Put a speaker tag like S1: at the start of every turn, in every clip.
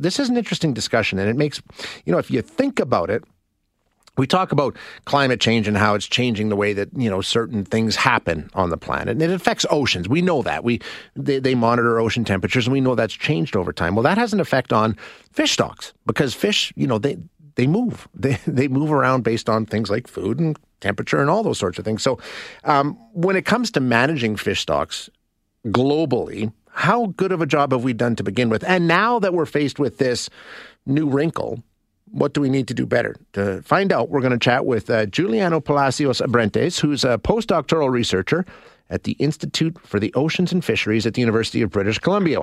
S1: this is an interesting discussion, and it makes, you know, if you think about it, we talk about climate change and how it's changing the way that you know certain things happen on the planet and it affects oceans. We know that. We they, they, monitor ocean temperatures and we know that's changed over time. Well that has an effect on fish stocks because fish you know they they move. They they move around based on things like food and temperature and all those sorts of things. So um, when it comes to managing fish stocks globally how good of a job have we done to begin with and now that we're faced with this new wrinkle what do we need to do better? To find out, we're going to chat with uh, Juliano Palacios Abrantes, who's a postdoctoral researcher at the Institute for the Oceans and Fisheries at the University of British Columbia.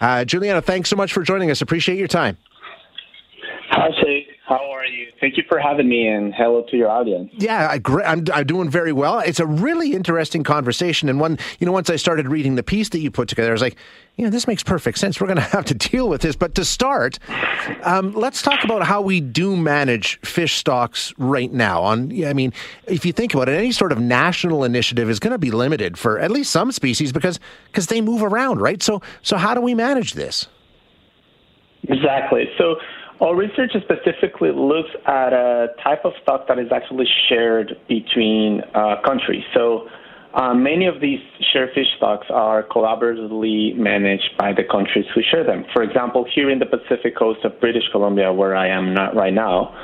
S1: Uh, Juliano, thanks so much for joining us. Appreciate your time.
S2: Hi. How are you? Thank you for having me, and hello to your audience.
S1: Yeah, I, I'm, I'm doing very well. It's a really interesting conversation, and one, you know, once I started reading the piece that you put together, I was like, you know, this makes perfect sense. We're going to have to deal with this. But to start, um, let's talk about how we do manage fish stocks right now. On, I mean, if you think about it, any sort of national initiative is going to be limited for at least some species because because they move around, right? So, so how do we manage this?
S2: Exactly. So our research specifically looks at a type of stock that is actually shared between uh, countries. So uh, many of these shared fish stocks are collaboratively managed by the countries who share them. For example, here in the Pacific coast of British Columbia, where I am not right now,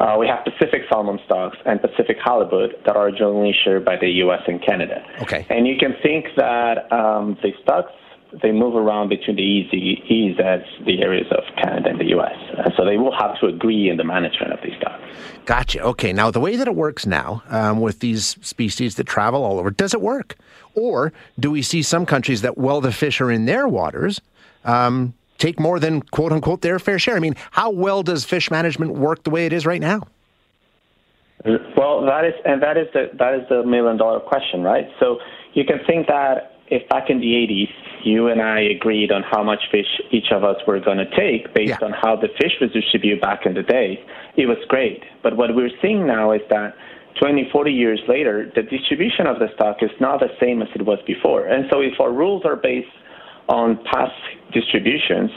S2: uh, we have Pacific salmon stocks and Pacific halibut that are jointly shared by the U.S. and Canada.
S1: Okay.
S2: And you can think that um, the stocks they move around between the EEZ, EEZs, the areas of Canada and the U.S. And so they will have to agree in the management of these stocks.
S1: Gotcha. Okay. Now, the way that it works now um, with these species that travel all over, does it work? Or do we see some countries that, well, the fish are in their waters, um, take more than quote unquote their fair share? I mean, how well does fish management work the way it is right now?
S2: Well, that is, and that is the that is the million dollar question, right? So you can think that if back in the 80s you and I agreed on how much fish each of us were going to take based yeah. on how the fish was distributed back in the day, it was great. But what we're seeing now is that 20, 40 years later, the distribution of the stock is not the same as it was before. And so if our rules are based on past distributions,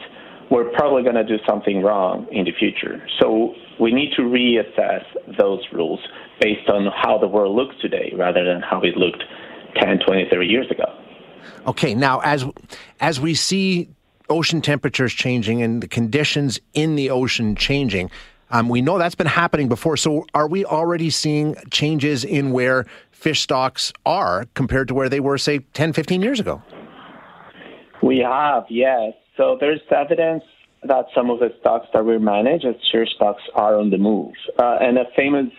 S2: we're probably going to do something wrong in the future. So we need to reassess those rules based on how the world looks today rather than how it looked 10, 20, 30 years ago.
S1: Okay, now as as we see ocean temperatures changing and the conditions in the ocean changing, um, we know that's been happening before. So, are we already seeing changes in where fish stocks are compared to where they were, say, 10, 15 years ago?
S2: We have, yes. So, there's evidence that some of the stocks that we manage as share stocks are on the move. Uh, and a famous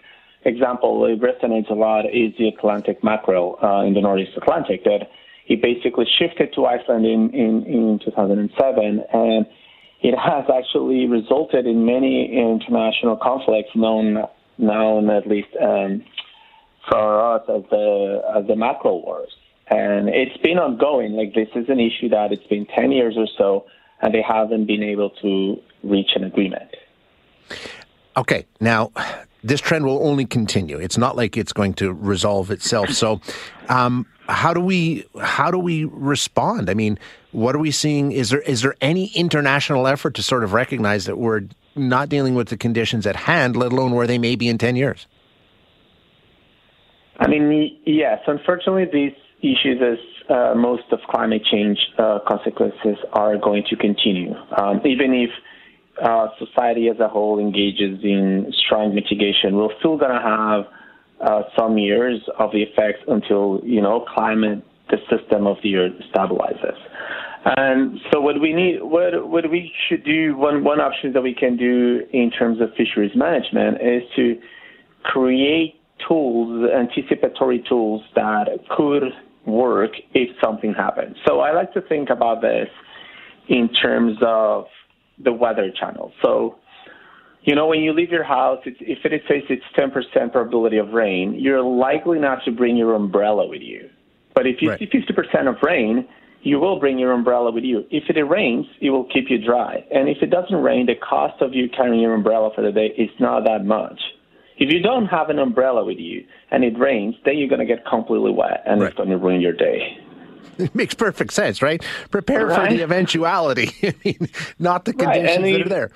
S2: example, it resonates a lot, is the Atlantic mackerel uh, in the Northeast Atlantic that he basically shifted to Iceland in, in, in 2007, and it has actually resulted in many international conflicts known known at least um, for us as the as the mackerel wars. And it's been ongoing. Like this is an issue that it's been 10 years or so, and they haven't been able to reach an agreement.
S1: Okay, now this trend will only continue. It's not like it's going to resolve itself. So, um, how do we how do we respond? I mean, what are we seeing? Is there is there any international effort to sort of recognize that we're not dealing with the conditions at hand, let alone where they may be in ten years?
S2: I mean, yes. Unfortunately, these issues, as uh, most of climate change uh, consequences, are going to continue, um, even if uh, society as a whole engages in strong mitigation. We're still going to have uh, some years of the effects until you know climate, the system of the earth stabilizes. And so what we need, what what we should do, one one option that we can do in terms of fisheries management is to create tools, anticipatory tools that could work if something happens. So I like to think about this in terms of the weather channel. So you know, when you leave your house, if it says it's 10% probability of rain, you're likely not to bring your umbrella with you. But if you right. see 50% of rain, you will bring your umbrella with you. If it rains, it will keep you dry. And if it doesn't rain, the cost of you carrying your umbrella for the day is not that much. If you don't have an umbrella with you and it rains, then you're going to get completely wet and right. it's going to ruin your day.
S1: It makes perfect sense, right? Prepare right. for the eventuality, not the conditions right. that are there.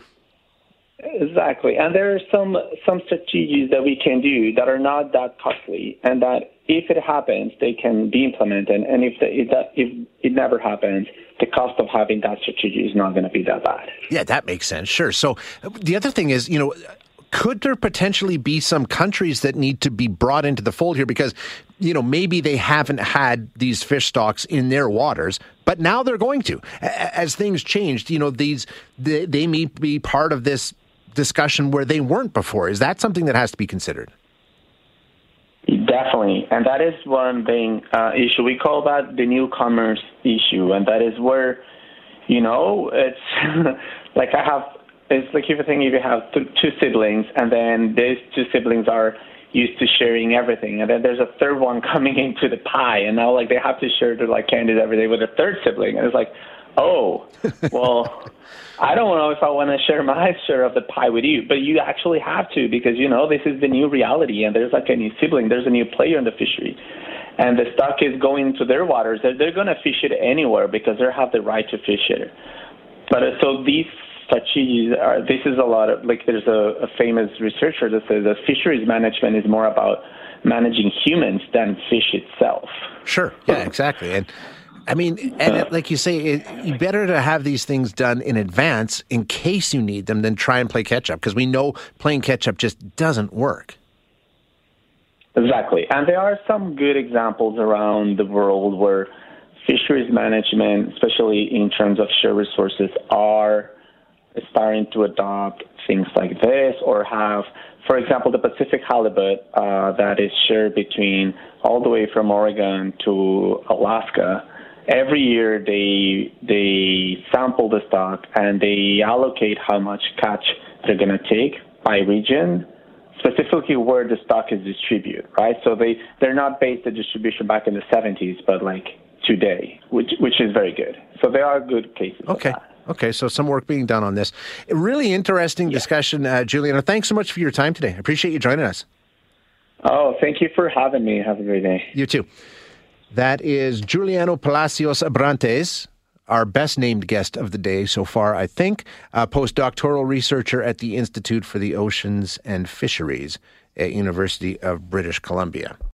S2: Exactly, and there are some some strategies that we can do that are not that costly, and that if it happens, they can be implemented. And if the, if, that, if it never happens, the cost of having that strategy is not going to be that bad.
S1: Yeah, that makes sense. Sure. So the other thing is, you know, could there potentially be some countries that need to be brought into the fold here because you know maybe they haven't had these fish stocks in their waters but now they're going to as things changed you know these they, they may be part of this discussion where they weren't before. Is that something that has to be considered?
S2: Definitely, and that is one thing uh, issue. We call that the newcomers issue, and that is where, you know, it's like I have. It's like if you think if you have two siblings, and then these two siblings are used to sharing everything, and then there's a third one coming into the pie, and now like they have to share their like candies every day with a third sibling, and it's like, oh, well. I don't know if I want to share my share of the pie with you, but you actually have to because you know this is the new reality, and there's like a new sibling, there's a new player in the fishery, and the stock is going to their waters. They're, they're going to fish it anywhere because they have the right to fish it. But uh, so these strategies are. This is a lot of like there's a, a famous researcher that says that fisheries management is more about managing humans than fish itself.
S1: Sure. Yeah. Exactly. And I mean, and it, like you say, it, you better to have these things done in advance in case you need them than try and play catch up because we know playing catch up just doesn't work.
S2: Exactly, and there are some good examples around the world where fisheries management, especially in terms of share resources, are starting to adopt things like this or have, for example, the Pacific halibut uh, that is shared between all the way from Oregon to Alaska every year they they sample the stock and they allocate how much catch they're going to take by region specifically where the stock is distributed right so they they're not based the distribution back in the 70s but like today which which is very good so there are good cases
S1: okay Okay, so some work being done on this. Really interesting yeah. discussion, uh, Juliano. Thanks so much for your time today. I appreciate you joining us.
S2: Oh, thank you for having me. Have a great day.
S1: You too. That is Juliano Palacios Abrantes, our best named guest of the day so far, I think, a postdoctoral researcher at the Institute for the Oceans and Fisheries at University of British Columbia.